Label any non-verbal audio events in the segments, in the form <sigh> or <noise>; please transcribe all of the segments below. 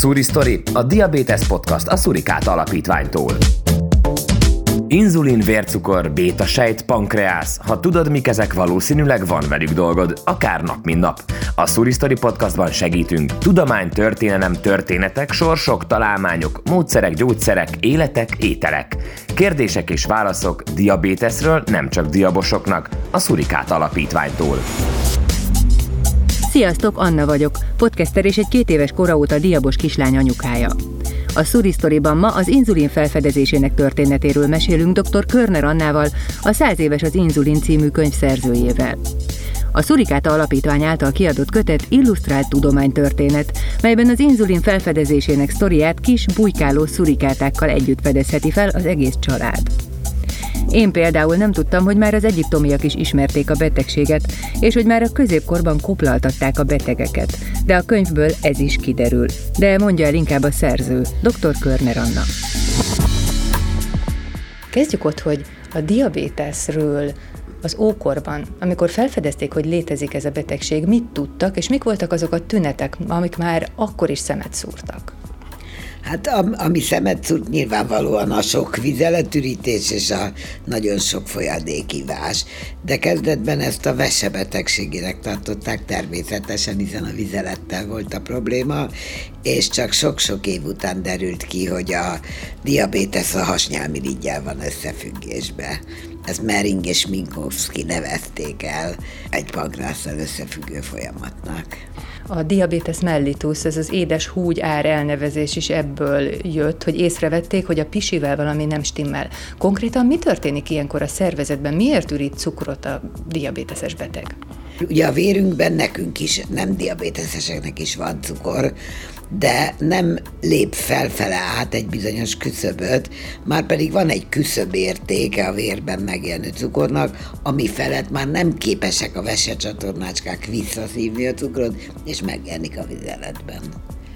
Suri Story, a Diabetes Podcast a Surikát Alapítványtól. Inzulin, vércukor, béta sejt, pankreász. Ha tudod, mik ezek, valószínűleg van velük dolgod, akár nap, mint nap. A Suristory podcastban segítünk. Tudomány, történelem, történetek, sorsok, találmányok, módszerek, gyógyszerek, életek, ételek. Kérdések és válaszok diabétesről nem csak diabosoknak, a Surikát Alapítványtól. Sziasztok, Anna vagyok, podcaster és egy két éves kora óta diabos kislány anyukája. A Suri Story-ban ma az inzulin felfedezésének történetéről mesélünk dr. Körner Annával, a 100 éves az inzulin című könyv szerzőjével. A Szurikáta Alapítvány által kiadott kötet illusztrált tudománytörténet, melyben az inzulin felfedezésének sztoriát kis, bujkáló szurikátákkal együtt fedezheti fel az egész család. Én például nem tudtam, hogy már az egyiptomiak is ismerték a betegséget, és hogy már a középkorban koplaltatták a betegeket. De a könyvből ez is kiderül. De mondja el inkább a szerző, dr. Körner Anna. Kezdjük ott, hogy a diabétesről az ókorban, amikor felfedezték, hogy létezik ez a betegség, mit tudtak, és mik voltak azok a tünetek, amik már akkor is szemet szúrtak? Hát ami szemet szúrt nyilvánvalóan a sok vizeletürítés és a nagyon sok folyadékivás. De kezdetben ezt a vesebetegségének tartották természetesen, hiszen a vizelettel volt a probléma, és csak sok-sok év után derült ki, hogy a diabétesz a hasnyálmirigyel van összefüggésbe. Ezt Mering és Minkowski nevezték el egy pankrásszal összefüggő folyamatnak. A diabetes mellitus, ez az édes húgy ár elnevezés is ebből jött, hogy észrevették, hogy a pisivel valami nem stimmel. Konkrétan mi történik ilyenkor a szervezetben? Miért ürít cukrot a diabeteses beteg? Ugye a vérünkben nekünk is, nem diabéteseseknek is van cukor, de nem lép felfele át egy bizonyos küszöböt, már pedig van egy küszöb értéke a vérben megjelenő cukornak, ami felett már nem képesek a vesecsatornácskák visszaszívni a cukrot, és megjelenik a vizeletben.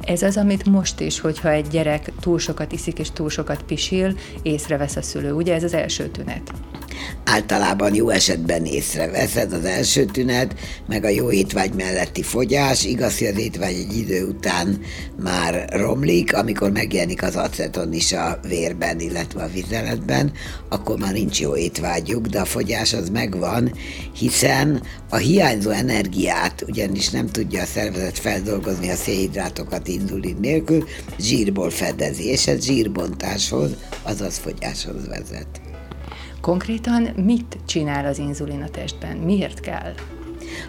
Ez az, amit most is, hogyha egy gyerek túl sokat iszik és túl sokat pisil, észrevesz a szülő. Ugye ez az első tünet? Általában jó esetben észreveszed az első tünet, meg a jó étvágy melletti fogyás, igaz, hogy az étvágy egy idő után már romlik, amikor megjelenik az aceton is a vérben, illetve a vizeletben, akkor már nincs jó étvágyuk, de a fogyás az megvan, hiszen a hiányzó energiát ugyanis nem tudja a szervezet feldolgozni a szénhidrátokat inzulin nélkül, zsírból fedezi, és ez zsírbontáshoz, azaz fogyáshoz vezet. Konkrétan mit csinál az inzulin a testben? Miért kell?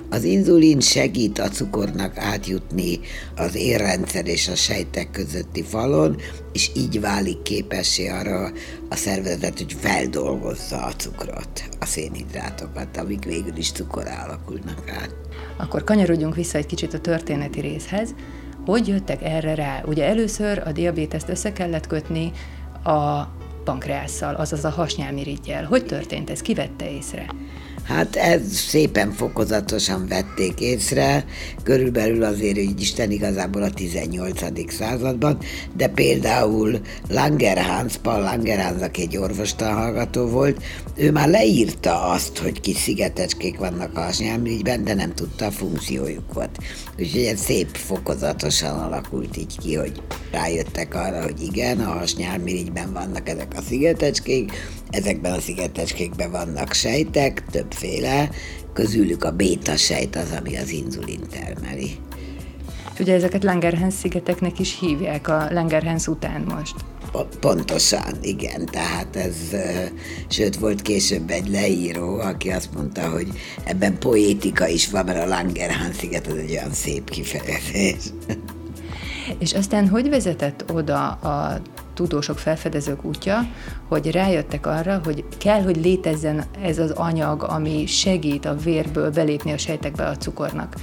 Az inzulin segít a cukornak átjutni az érrendszer és a sejtek közötti falon, és így válik képessé arra a szervezet, hogy feldolgozza a cukrot, a szénhidrátokat, amik végül is cukor alakulnak át. Akkor kanyarodjunk vissza egy kicsit a történeti részhez. Hogy jöttek erre rá? Ugye először a diabéteszt össze kellett kötni a pankreásszal, azaz a hasnyálmirigyel. Hogy történt ez? Ki észre? Hát ez szépen fokozatosan vették észre, körülbelül azért, hogy Isten igazából a 18. században, de például Langerhans, Paul Langerhans, aki egy orvostanhallgató volt, ő már leírta azt, hogy kis szigetecskék vannak a hasnyálmirigyben, de nem tudta a funkciójukat. Úgyhogy ez szép fokozatosan alakult így ki, hogy rájöttek arra, hogy igen, a hasnyálmirigyben vannak ezek a szigetecskék, ezekben a szigetecskékben vannak sejtek, többféle, közülük a béta sejt az, ami az inzulin termeli. Ugye ezeket Langerhans szigeteknek is hívják a Langerhans után most. Pontosan, igen. Tehát ez, sőt, volt később egy leíró, aki azt mondta, hogy ebben poétika is van, mert a Langerhans sziget az egy olyan szép kifejezés. És aztán hogy vezetett oda a tudósok, felfedezők útja, hogy rájöttek arra, hogy kell, hogy létezzen ez az anyag, ami segít a vérből belépni a sejtekbe a cukornak.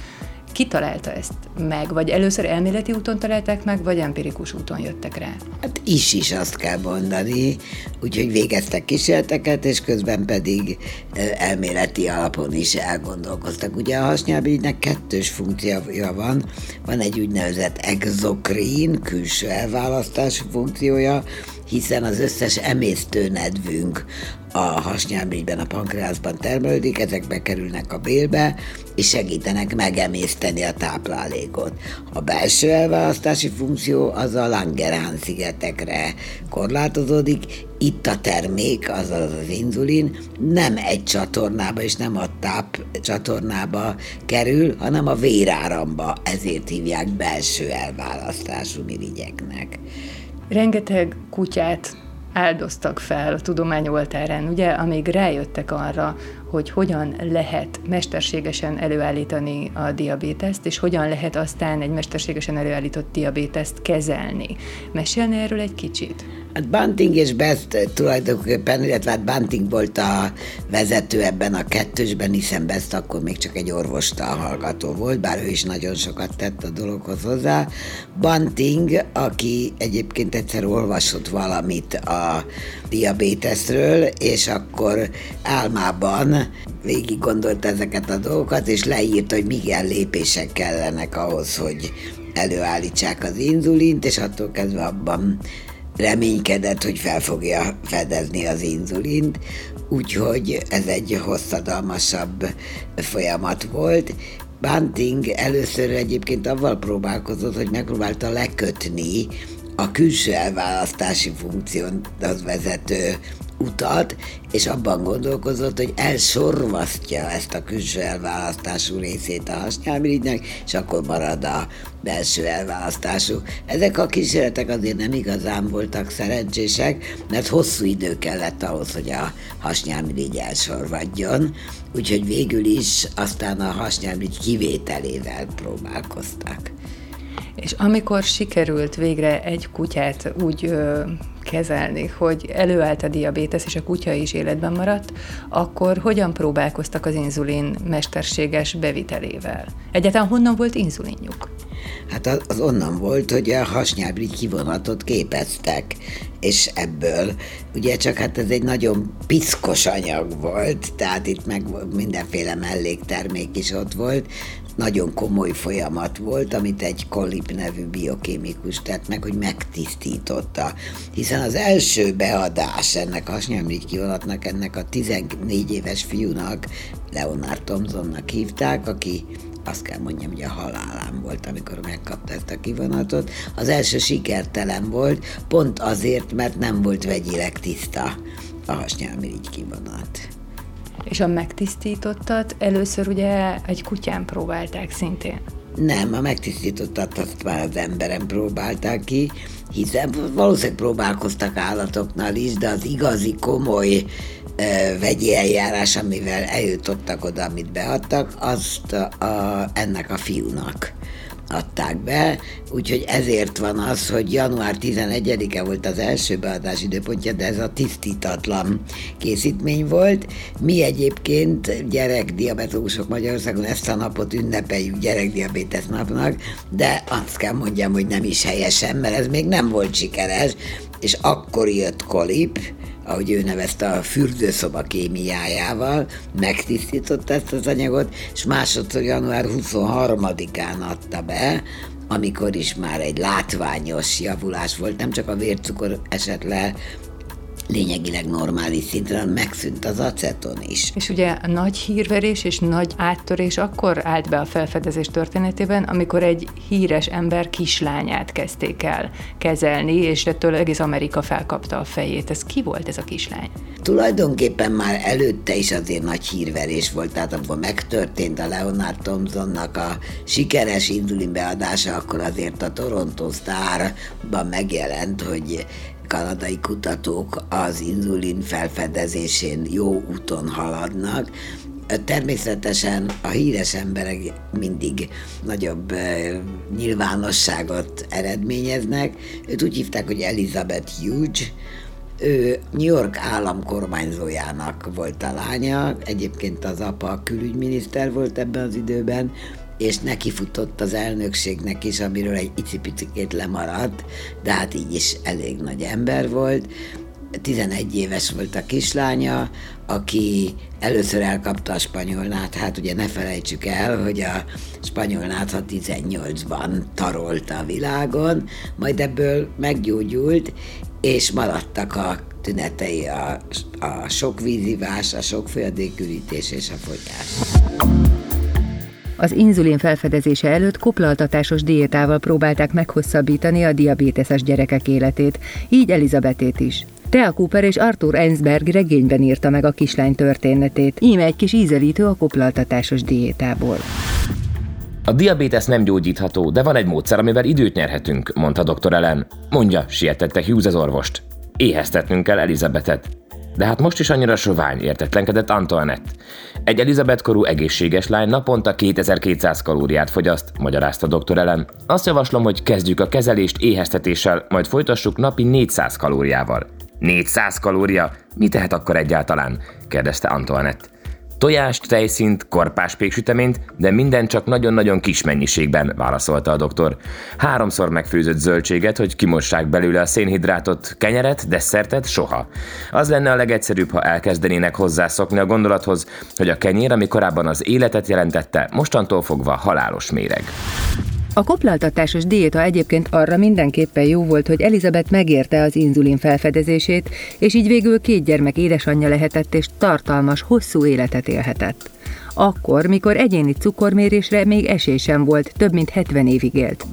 Ki találta ezt meg? Vagy először elméleti úton találták meg, vagy empirikus úton jöttek rá? Hát is is azt kell mondani, úgyhogy végeztek kísérleteket, és közben pedig elméleti alapon is elgondolkoztak. Ugye a hasnyálmirigynek kettős funkciója van, van egy úgynevezett exokrin, külső elválasztású funkciója, hiszen az összes emésztőnedvünk a hasnyálmirigyben, a pankreaszban termelődik, ezek bekerülnek a bélbe, és segítenek megemészteni a táplálékot. A belső elválasztási funkció az a Langerhans szigetekre korlátozódik, itt a termék, azaz az inzulin nem egy csatornába és nem a táp csatornába kerül, hanem a véráramba, ezért hívják belső elválasztású mirigyeknek. Rengeteg kutyát áldoztak fel a tudomány oltárán, ugye, amíg rájöttek arra, hogy hogyan lehet mesterségesen előállítani a diabéteszt, és hogyan lehet aztán egy mesterségesen előállított diabéteszt kezelni. Mesélni erről egy kicsit? Hát Bunting és Best tulajdonképpen, illetve hát Bunting volt a vezető ebben a kettősben, hiszen Best akkor még csak egy orvostal hallgató volt, bár ő is nagyon sokat tett a dologhoz hozzá. Bunting, aki egyébként egyszer olvasott valamit a diabéteszről, és akkor álmában végig gondolta ezeket a dolgokat, és leírta, hogy milyen lépések kellenek ahhoz, hogy előállítsák az inzulint, és attól kezdve abban reménykedett, hogy fel fogja fedezni az inzulint, úgyhogy ez egy hosszadalmasabb folyamat volt. Banting először egyébként avval próbálkozott, hogy megpróbálta lekötni a külső elválasztási funkciót az vezető utat, és abban gondolkozott, hogy elsorvasztja ezt a külső elválasztású részét a hasnyálmirigynek, és akkor marad a belső elválasztású. Ezek a kísérletek azért nem igazán voltak szerencsések, mert hosszú idő kellett ahhoz, hogy a hasnyálmirigy elsorvadjon, úgyhogy végül is aztán a hasnyálmirigy kivételével próbálkoztak. És amikor sikerült végre egy kutyát úgy ö, kezelni, hogy előállt a diabétesz, és a kutya is életben maradt, akkor hogyan próbálkoztak az inzulin mesterséges bevitelével? Egyáltalán honnan volt inzulinjuk? Hát az, onnan volt, hogy a hasnyálbrigy kivonatot képeztek, és ebből, ugye csak hát ez egy nagyon piszkos anyag volt, tehát itt meg mindenféle melléktermék is ott volt, nagyon komoly folyamat volt, amit egy Kolip nevű biokémikus tett meg, hogy megtisztította. Hiszen az első beadás ennek a hasnyálmirigy kivonatnak, ennek a 14 éves fiúnak, Leonard Thompsonnak hívták, aki azt kell mondjam, hogy a halálám volt, amikor megkapta ezt a kivonatot. Az első sikertelen volt, pont azért, mert nem volt vegyileg tiszta a hasnyálmirigy kivonat. És a megtisztítottat először ugye egy kutyán próbálták szintén. Nem, a megtisztítottat azt már az emberen próbálták ki, hiszen valószínűleg próbálkoztak állatoknál is, de az igazi komoly e, vegyi eljárás, amivel eljutottak oda, amit beadtak, azt a, a, ennek a fiúnak adták be, úgyhogy ezért van az, hogy január 11-e volt az első beadás időpontja, de ez a tisztítatlan készítmény volt. Mi egyébként gyerekdiabetológusok Magyarországon ezt a napot ünnepeljük gyerekdiabetes napnak, de azt kell mondjam, hogy nem is helyesen, mert ez még nem volt sikeres, és akkor jött Kolip, ahogy ő nevezte a fürdőszoba kémiájával, megtisztította ezt az anyagot, és másodszor január 23-án adta be, amikor is már egy látványos javulás volt, nem csak a vércukor esett le, lényegileg normális szintre, megszűnt az aceton is. És ugye nagy hírverés és nagy áttörés akkor állt be a felfedezés történetében, amikor egy híres ember kislányát kezdték el kezelni, és ettől egész Amerika felkapta a fejét. Ez ki volt ez a kislány? Tulajdonképpen már előtte is azért nagy hírverés volt, tehát amikor megtörtént a Leonard Thompsonnak a sikeres inzulinbeadása, akkor azért a Toronto Star-ban megjelent, hogy kanadai kutatók az inzulin felfedezésén jó úton haladnak, Természetesen a híres emberek mindig nagyobb nyilvánosságot eredményeznek. Őt úgy hívták, hogy Elizabeth Hughes, ő New York állam kormányzójának volt a lánya, egyébként az apa külügyminiszter volt ebben az időben, és neki futott az elnökségnek is, amiről egy icipicikét lemaradt, de hát így is elég nagy ember volt. 11 éves volt a kislánya, aki először elkapta a spanyolnát, hát ugye ne felejtsük el, hogy a spanyolnát ha 18-ban tarolta a világon, majd ebből meggyógyult, és maradtak a tünetei a, a sok vízivás, a sok folyadékürítés és a fogyás. Az inzulin felfedezése előtt koplaltatásos diétával próbálták meghosszabbítani a diabéteses gyerekek életét, így Elizabetét is. Thea Cooper és Arthur Ensberg regényben írta meg a kislány történetét, íme egy kis ízelítő a koplaltatásos diétából. A diabétesz nem gyógyítható, de van egy módszer, amivel időt nyerhetünk, mondta dr. Ellen. Mondja, sietette Hughes az orvost. Éheztetnünk kell Elizabetet. De hát most is annyira sovány, értetlenkedett Antoinette. Egy Elizabeth korú egészséges lány naponta 2200 kalóriát fogyaszt, magyarázta dr. Ellen. Azt javaslom, hogy kezdjük a kezelést éheztetéssel, majd folytassuk napi 400 kalóriával. 400 kalória? Mi tehet akkor egyáltalán? kérdezte Antoinette. Tojást, tejszint, korpás péksüteményt, de minden csak nagyon-nagyon kis mennyiségben, válaszolta a doktor. Háromszor megfőzött zöldséget, hogy kimossák belőle a szénhidrátot, kenyeret, desszertet, soha. Az lenne a legegyszerűbb, ha elkezdenének hozzászokni a gondolathoz, hogy a kenyér, ami korábban az életet jelentette, mostantól fogva halálos méreg. A koplaltatásos diéta egyébként arra mindenképpen jó volt, hogy Elizabeth megérte az inzulin felfedezését, és így végül két gyermek édesanyja lehetett és tartalmas, hosszú életet élhetett. Akkor, mikor egyéni cukormérésre még esély sem volt, több mint 70 évig élt.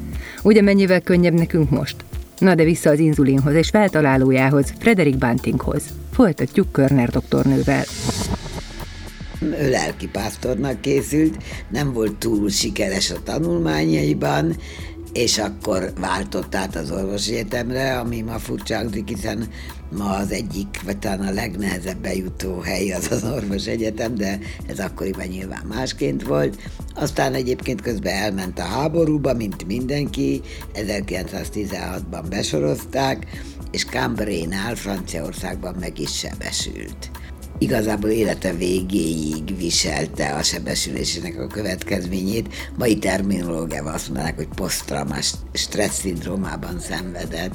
Ugye mennyivel könnyebb nekünk most? Na de vissza az inzulinhoz és feltalálójához, Frederick Bantinghoz. Folytatjuk Körner doktornővel. Ő lelkipásztornak készült, nem volt túl sikeres a tanulmányaiban, és akkor váltott át az orvosi egyetemre, ami ma furcsa hiszen ma az egyik, vagy talán a legnehezebb bejutó hely az az orvos egyetem, de ez akkoriban nyilván másként volt. Aztán egyébként közben elment a háborúba, mint mindenki, 1916-ban besorozták, és Cambrai-nál, Franciaországban meg is sebesült igazából élete végéig viselte a sebesülésének a következményét. Mai terminológiával azt mondanák, hogy posztraumás stressz szindrómában szenvedett.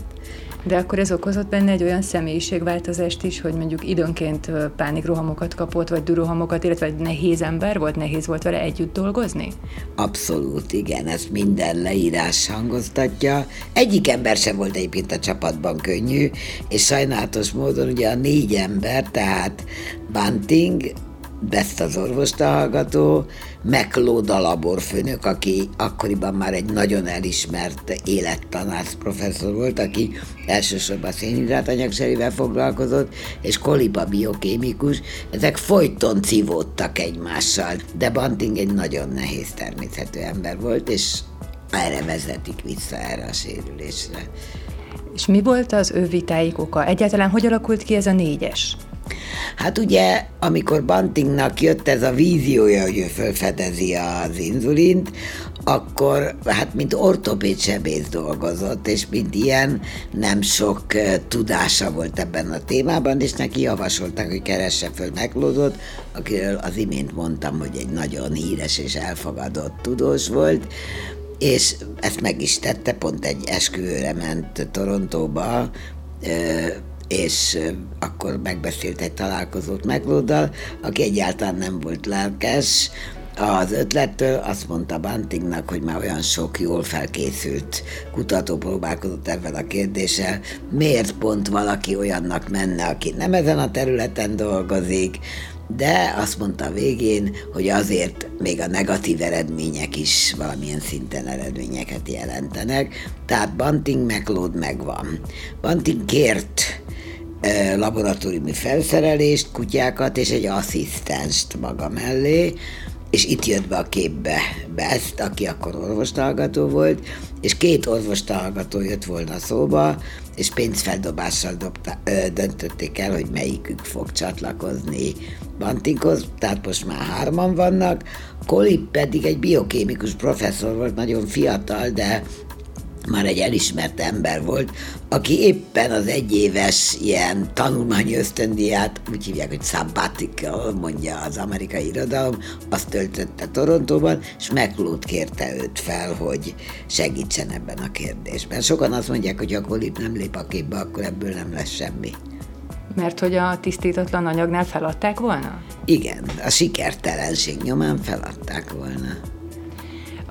De akkor ez okozott benne egy olyan személyiségváltozást is, hogy mondjuk időnként pánikrohamokat kapott, vagy dürohamokat, illetve egy nehéz ember volt, nehéz volt vele együtt dolgozni? Abszolút, igen, ezt minden leírás hangoztatja. Egyik ember sem volt egyébként a csapatban könnyű, és sajnálatos módon ugye a négy ember, tehát Bunting, Best az orvosta hallgató, McLeod a laborfőnök, aki akkoriban már egy nagyon elismert élettanász professzor volt, aki elsősorban szénhidrátanyagserével foglalkozott, és Koliba biokémikus, ezek folyton civódtak egymással, de Banting egy nagyon nehéz természetű ember volt, és erre vezetik vissza erre a sérülésre. És mi volt az ő vitáik oka? Egyáltalán hogy alakult ki ez a négyes? Hát ugye, amikor Bantingnak jött ez a víziója, hogy ő felfedezi az inzulint, akkor hát mint ortopéd sebész dolgozott, és mint ilyen nem sok tudása volt ebben a témában, és neki javasolták, hogy keresse föl meglódott, akiről az imént mondtam, hogy egy nagyon híres és elfogadott tudós volt, és ezt meg is tette, pont egy esküvőre ment Torontóba, és akkor megbeszélt egy találkozót Meglóddal, aki egyáltalán nem volt lelkes, az ötlettől. Azt mondta Bantingnak, hogy már olyan sok jól felkészült kutató próbálkozott ebben a kérdéssel, miért pont valaki olyannak menne, aki nem ezen a területen dolgozik, de azt mondta végén, hogy azért még a negatív eredmények is valamilyen szinten eredményeket jelentenek, tehát Banting McLeod megvan. Banting kért laboratóriumi felszerelést, kutyákat és egy asszisztenst maga mellé, és itt jött be a képbe Best, aki akkor orvostalgató volt, és két orvostalgató jött volna szóba, és pénzfeldobással dobta, ö, döntötték el, hogy melyikük fog csatlakozni Bantinkhoz, tehát most már hárman vannak. Kolip pedig egy biokémikus professzor volt, nagyon fiatal, de már egy elismert ember volt, aki éppen az egyéves ilyen tanulmányi ösztöndiát, úgy hívják, hogy sabbatical, mondja az amerikai irodalom, azt töltötte Torontóban, és McLeod kérte őt fel, hogy segítsen ebben a kérdésben. Sokan azt mondják, hogy ha Kolip nem lép a képbe, akkor ebből nem lesz semmi. Mert hogy a tisztítatlan anyagnál feladták volna? Igen, a sikertelenség nyomán feladták volna.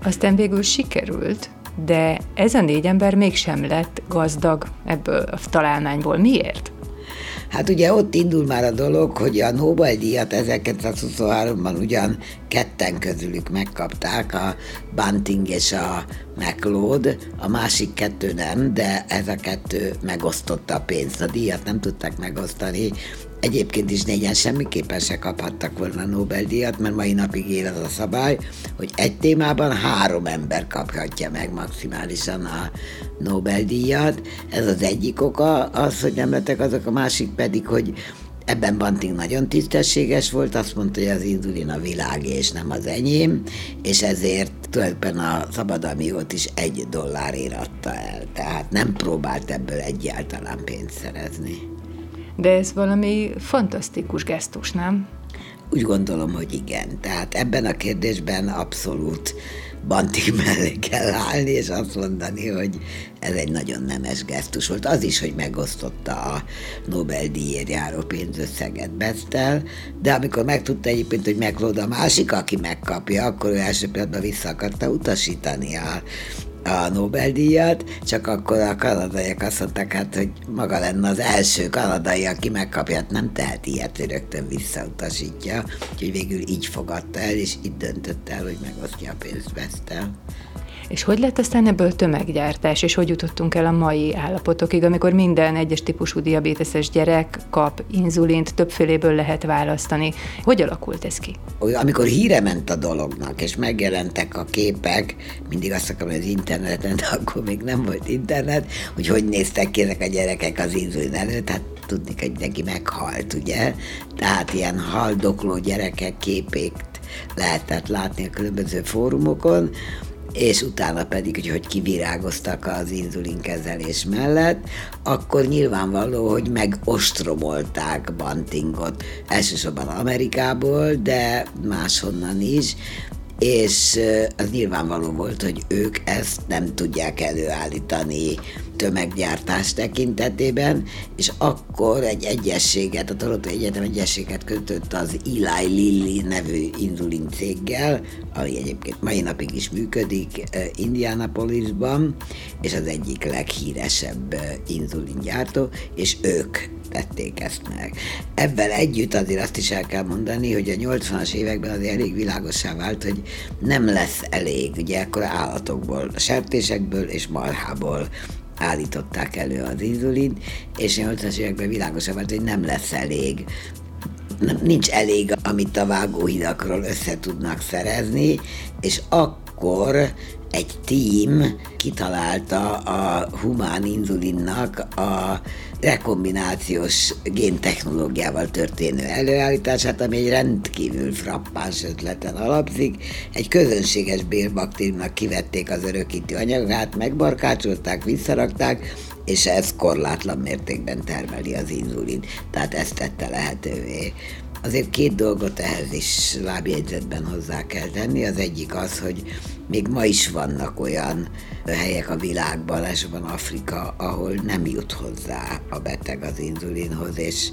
Aztán végül sikerült, de ez a négy ember mégsem lett gazdag ebből a találmányból. Miért? Hát ugye ott indul már a dolog, hogy a Nobel-díjat 1923-ban ugyan ketten közülük megkapták, a Bunting és a McLeod, a másik kettő nem, de ez a kettő megosztotta a pénzt. A díjat nem tudták megosztani, Egyébként is négyen semmiképpen se kaphattak volna Nobel-díjat, mert mai napig él az a szabály, hogy egy témában három ember kaphatja meg maximálisan a Nobel-díjat. Ez az egyik oka, az, hogy nem lettek azok, a másik pedig, hogy Ebben Banting nagyon tisztességes volt, azt mondta, hogy az indulin a világ és nem az enyém, és ezért tulajdonképpen a szabadalmi jót is egy dollárért adta el. Tehát nem próbált ebből egyáltalán pénzt szerezni. De ez valami fantasztikus gesztus, nem? Úgy gondolom, hogy igen. Tehát ebben a kérdésben abszolút bantig <laughs> mellé kell állni, és azt mondani, hogy ez egy nagyon nemes gesztus volt. Az is, hogy megosztotta a Nobel-díjért járó pénzösszeget Besztel, de amikor megtudta egyébként, hogy meglód a másik, aki megkapja, akkor ő első pillanatban vissza akarta utasítani a a Nobel-díjat, csak akkor a kanadaiak azt mondták, hát, hogy maga lenne az első kanadai, aki megkapja, hát nem tehet ilyet, hogy rögtön visszautasítja, úgyhogy végül így fogadta el, és itt döntött el, hogy megosztja a pénzt Vesztel. És hogy lett aztán ebből tömeggyártás, és hogy jutottunk el a mai állapotokig, amikor minden egyes típusú diabéteses gyerek kap inzulint, többféléből lehet választani. Hogy alakult ez ki? Amikor híre ment a dolognak, és megjelentek a képek, mindig azt akarom, hogy az interneten, de akkor még nem volt internet, hogy hogy néztek ki ezek a gyerekek az inzulin előtt, hát tudni, hogy neki meghalt, ugye? Tehát ilyen haldokló gyerekek képét lehetett látni a különböző fórumokon, és utána pedig, hogy, hogy kivirágoztak az inzulinkezelés mellett, akkor nyilvánvaló, hogy megostromolták Bantingot, elsősorban Amerikából, de máshonnan is, és az nyilvánvaló volt, hogy ők ezt nem tudják előállítani tömeggyártás tekintetében, és akkor egy egyességet, a Toronto Egyetem egyességet kötött az Eli Lilly nevű inzulin céggel, ami egyébként mai napig is működik Indianapolisban, és az egyik leghíresebb inzulingyártó, és ők tették ezt meg. Ebben együtt azért azt is el kell mondani, hogy a 80-as években azért elég világosá vált, hogy nem lesz elég, ugye akkor állatokból, sertésekből és marhából állították elő az inzulin, és 80-as években világosabb volt, hogy nem lesz elég. Nem, nincs elég, amit a vágóhidakról össze tudnak szerezni, és akkor egy tím kitalálta a humán inzulinnak a rekombinációs géntechnológiával történő előállítását, ami egy rendkívül frappáns ötleten alapszik. Egy közönséges bélbaktériumnak kivették az örökítő anyagát, megbarkácsolták, visszarakták, és ez korlátlan mértékben termeli az inzulin. Tehát ezt tette lehetővé. Azért két dolgot ehhez is lábjegyzetben hozzá kell tenni. Az egyik az, hogy még ma is vannak olyan helyek a világban, elsősorban Afrika, ahol nem jut hozzá a beteg az inzulinhoz, és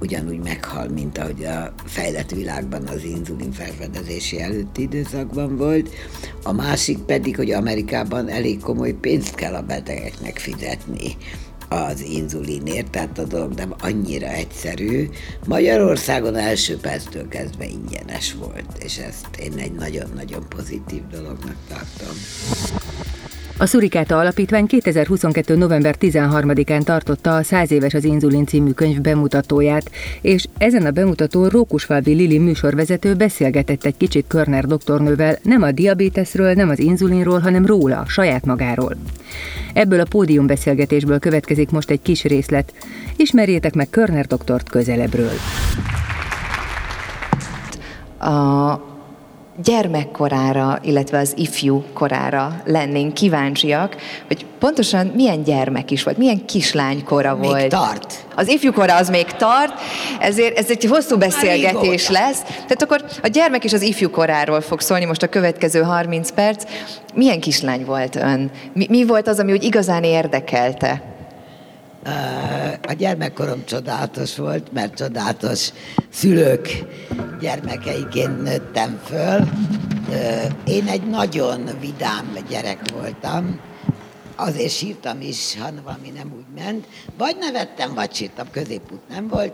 ugyanúgy meghal, mint ahogy a fejlett világban az inzulin felfedezési előtti időszakban volt. A másik pedig, hogy Amerikában elég komoly pénzt kell a betegeknek fizetni az inzulinért, tehát a dolog nem annyira egyszerű. Magyarországon első perctől kezdve ingyenes volt, és ezt én egy nagyon-nagyon pozitív dolognak tartom. A Szurikáta Alapítvány 2022. november 13-án tartotta a 100 éves az inzulin című könyv bemutatóját, és ezen a bemutatón Rókusfalvi Lili műsorvezető beszélgetett egy kicsit Körner doktornővel nem a diabétesről, nem az inzulinról, hanem róla, saját magáról. Ebből a pódiumbeszélgetésből következik most egy kis részlet. Ismerjétek meg Körner doktort közelebbről. A gyermekkorára, illetve az ifjú korára lennénk kíváncsiak, hogy pontosan milyen gyermek is volt, milyen kislánykora még volt. tart. Az ifjúkora az még tart, ezért ez egy hosszú beszélgetés lesz. Tehát akkor a gyermek és az ifjúkoráról fog szólni most a következő 30 perc. Milyen kislány volt ön? Mi, mi volt az, ami úgy igazán érdekelte? A gyermekkorom csodálatos volt, mert csodálatos szülők gyermekeiként nőttem föl, Én egy nagyon vidám gyerek voltam, azért sírtam is, ha valami nem úgy ment. Vagy nevettem, vagy sírtam, középút nem volt.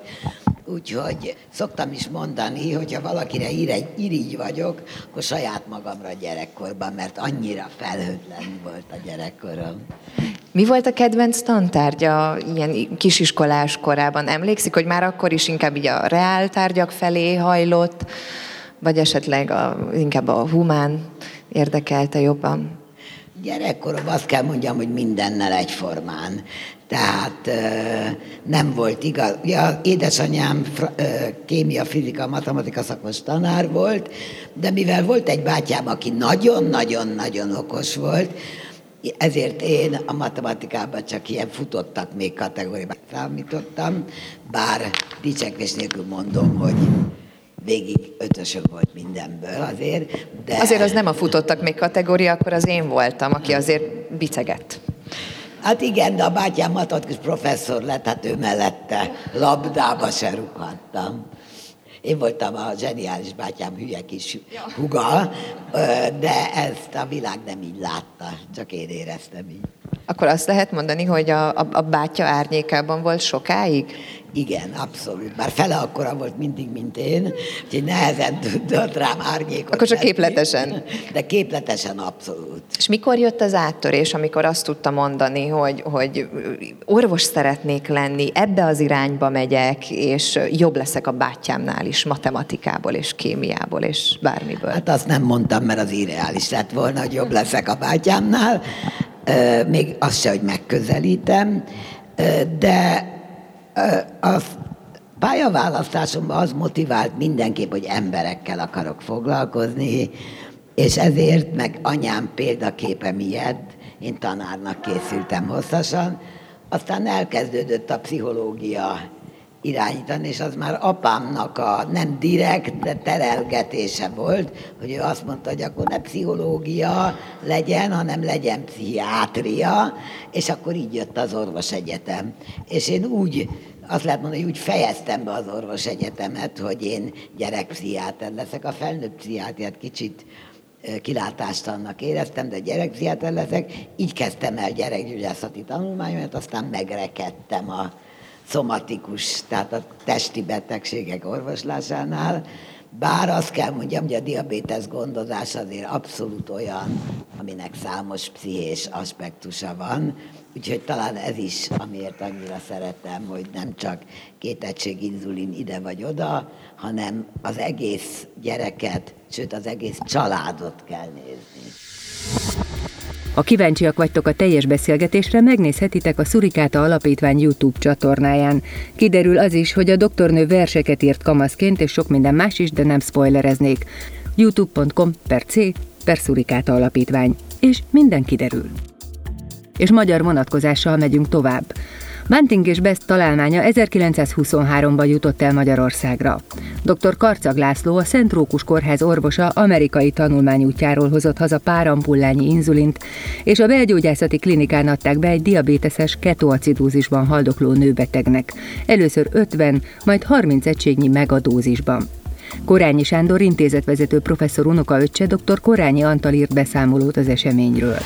Úgyhogy szoktam is mondani, hogyha valakire ír, irigy vagyok, akkor saját magamra gyerekkorban, mert annyira felhőtlen volt a gyerekkorom. Mi volt a kedvenc tantárgya ilyen kisiskolás korában? Emlékszik, hogy már akkor is inkább így a reál tárgyak felé hajlott, vagy esetleg a, inkább a humán érdekelte jobban? Gyerekkorom azt kell mondjam, hogy mindennel egyformán. Tehát nem volt igaz. Ja, édesanyám kémia, fizika, matematika szakos tanár volt, de mivel volt egy bátyám, aki nagyon-nagyon-nagyon okos volt, ezért én a matematikában csak ilyen futottak még kategóriában számítottam, bár dicsekvés nélkül mondom, hogy végig ötösök volt mindenből azért. De... Azért az nem a futottak még kategória, akkor az én voltam, aki azért bicegett. Hát igen, de a bátyám matematikus professzor lett, hát ő mellette labdába se rúghattam. Én voltam a zseniális bátyám hülye kis huga, de ezt a világ nem így látta, csak én éreztem így. Akkor azt lehet mondani, hogy a, a, a bátya árnyékában volt sokáig? Igen, abszolút. Bár fele akkora volt mindig, mint én, úgyhogy nehezen tudott rám árnyékot Akkor csak képletesen. De képletesen abszolút. És mikor jött az áttörés, amikor azt tudta mondani, hogy, hogy orvos szeretnék lenni, ebbe az irányba megyek, és jobb leszek a bátyámnál is, matematikából és kémiából és bármiből? Hát azt nem mondtam, mert az irreális lett volna, hogy jobb leszek a bátyámnál. Még azt se, hogy megközelítem, de a pályaválasztásomban az motivált mindenképp, hogy emberekkel akarok foglalkozni, és ezért, meg anyám példaképe miatt én tanárnak készültem hosszasan, aztán elkezdődött a pszichológia irányítani, és az már apámnak a nem direkt, de terelgetése volt, hogy ő azt mondta, hogy akkor ne pszichológia legyen, hanem legyen pszichiátria, és akkor így jött az orvos egyetem. És én úgy azt lehet mondani, hogy úgy fejeztem be az orvos egyetemet, hogy én gyerekpszichiáter leszek. A felnőtt pszichiátriát kicsit kilátástalannak éreztem, de gyerekpszichiáter leszek. Így kezdtem el gyerekgyógyászati tanulmányomat, aztán megrekedtem a szomatikus, tehát a testi betegségek orvoslásánál, bár azt kell mondjam, hogy a diabétesz gondozás azért abszolút olyan, aminek számos pszichés aspektusa van, úgyhogy talán ez is, amiért annyira szeretem, hogy nem csak két egység inzulin ide vagy oda, hanem az egész gyereket, sőt az egész családot kell nézni. Ha kíváncsiak vagytok a teljes beszélgetésre, megnézhetitek a Szurikáta Alapítvány YouTube csatornáján. Kiderül az is, hogy a doktornő verseket írt kamaszként, és sok minden más is, de nem spoilereznék. youtube.com per c per Szurikáta Alapítvány. És minden kiderül. És magyar vonatkozással megyünk tovább. Banting és Best találmánya 1923-ban jutott el Magyarországra. Dr. Karcag László, a Szent Rókus Kórház orvosa amerikai tanulmányútjáról hozott haza pár inzulint, és a belgyógyászati klinikán adták be egy diabéteses ketoacidózisban haldokló nőbetegnek. Először 50, majd 30 egységnyi megadózisban. Korányi Sándor intézetvezető professzor unokaöccse dr. Korányi Antal írt beszámolót az eseményről.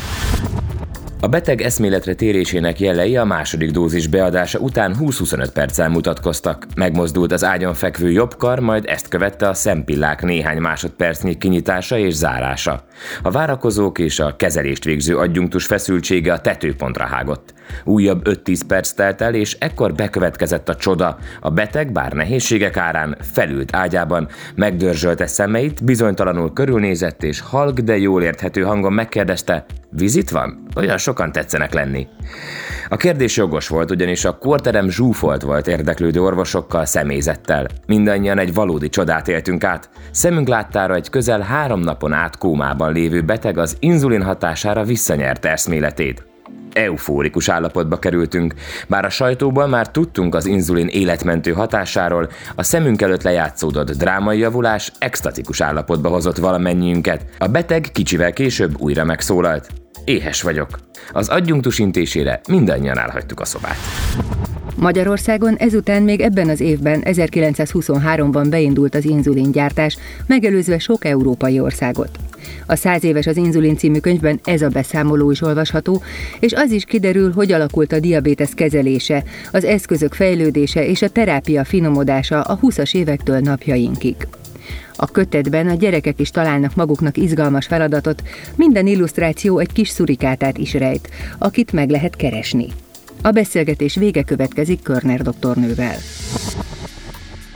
A beteg eszméletre térésének jelei a második dózis beadása után 20-25 perccel mutatkoztak. Megmozdult az ágyon fekvő jobb kar, majd ezt követte a szempillák néhány másodpercnyi kinyitása és zárása. A várakozók és a kezelést végző adjunktus feszültsége a tetőpontra hágott. Újabb 5-10 perc telt el, és ekkor bekövetkezett a csoda. A beteg, bár nehézségek árán, felült ágyában, megdörzsölte szemeit, bizonytalanul körülnézett, és halk, de jól érthető hangon megkérdezte, vizit van? Olyan sokan tetszenek lenni. A kérdés jogos volt, ugyanis a korterem zsúfolt volt érdeklődő orvosokkal, személyzettel. Mindannyian egy valódi csodát éltünk át. Szemünk láttára egy közel három napon át kómában lévő beteg az inzulin hatására visszanyerte eszméletét eufórikus állapotba kerültünk. Bár a sajtóban már tudtunk az inzulin életmentő hatásáról, a szemünk előtt lejátszódott drámai javulás extatikus állapotba hozott valamennyiünket. A beteg kicsivel később újra megszólalt. Éhes vagyok. Az adjunktus intésére mindannyian elhagytuk a szobát. Magyarországon ezután még ebben az évben, 1923-ban beindult az inzulingyártás, megelőzve sok európai országot. A száz éves az inzulin című könyvben ez a beszámoló is olvasható, és az is kiderül, hogy alakult a diabétesz kezelése, az eszközök fejlődése és a terápia finomodása a 20-as évektől napjainkig. A kötetben a gyerekek is találnak maguknak izgalmas feladatot, minden illusztráció egy kis szurikátát is rejt, akit meg lehet keresni. A beszélgetés vége következik Körner doktornővel.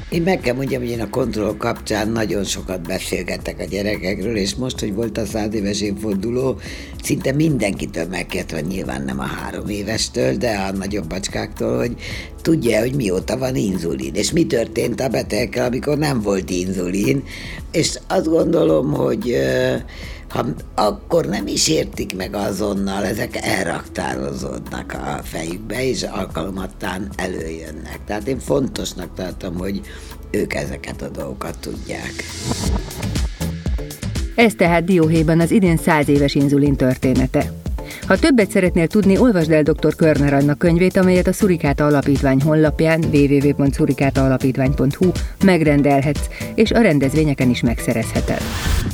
Én meg kell mondjam, hogy én a kontroll kapcsán nagyon sokat beszélgetek a gyerekekről, és most, hogy volt a száz éves évforduló, szinte mindenkitől megkérte, hogy nyilván nem a három évestől, de a nagyobb bacskáktól, hogy tudja, hogy mióta van inzulin, és mi történt a betegekkel, amikor nem volt inzulin, és azt gondolom, hogy ha akkor nem is értik meg azonnal, ezek elraktározódnak a fejükbe, és alkalomattán előjönnek. Tehát én fontosnak tartom, hogy ők ezeket a dolgokat tudják. Ez tehát dióhéjban az idén száz éves inzulin története. Ha többet szeretnél tudni, olvasd el dr. Körner Anna könyvét, amelyet a Szurikáta Alapítvány honlapján www.szurikátaalapítvány.hu megrendelhetsz, és a rendezvényeken is megszerezheted.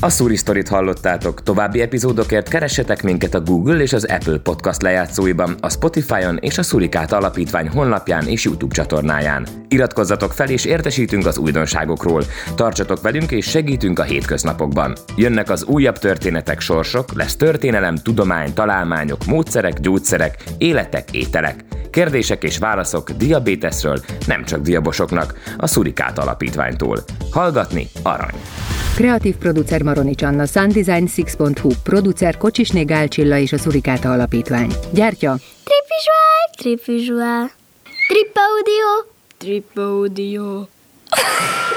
A Szuri Storyt hallottátok. További epizódokért keressetek minket a Google és az Apple podcast lejátszóiban, a Spotify-on és a Szurikáta Alapítvány honlapján és YouTube csatornáján. Iratkozzatok fel és értesítünk az újdonságokról. Tartsatok velünk és segítünk a hétköznapokban. Jönnek az újabb történetek, sorsok, lesz történelem, tudomány, találmányok, módszerek, gyógyszerek, életek, ételek. Kérdések és válaszok diabéteszről, nem csak diabosoknak, a Szurikát Alapítványtól. Hallgatni arany. Kreatív producer Maronics Anna, Sundesign6.hu, producer Kocsisné Gálcsilla és a Szurikáta Alapítvány. Gyártya Trip visual, trip visual, <laughs>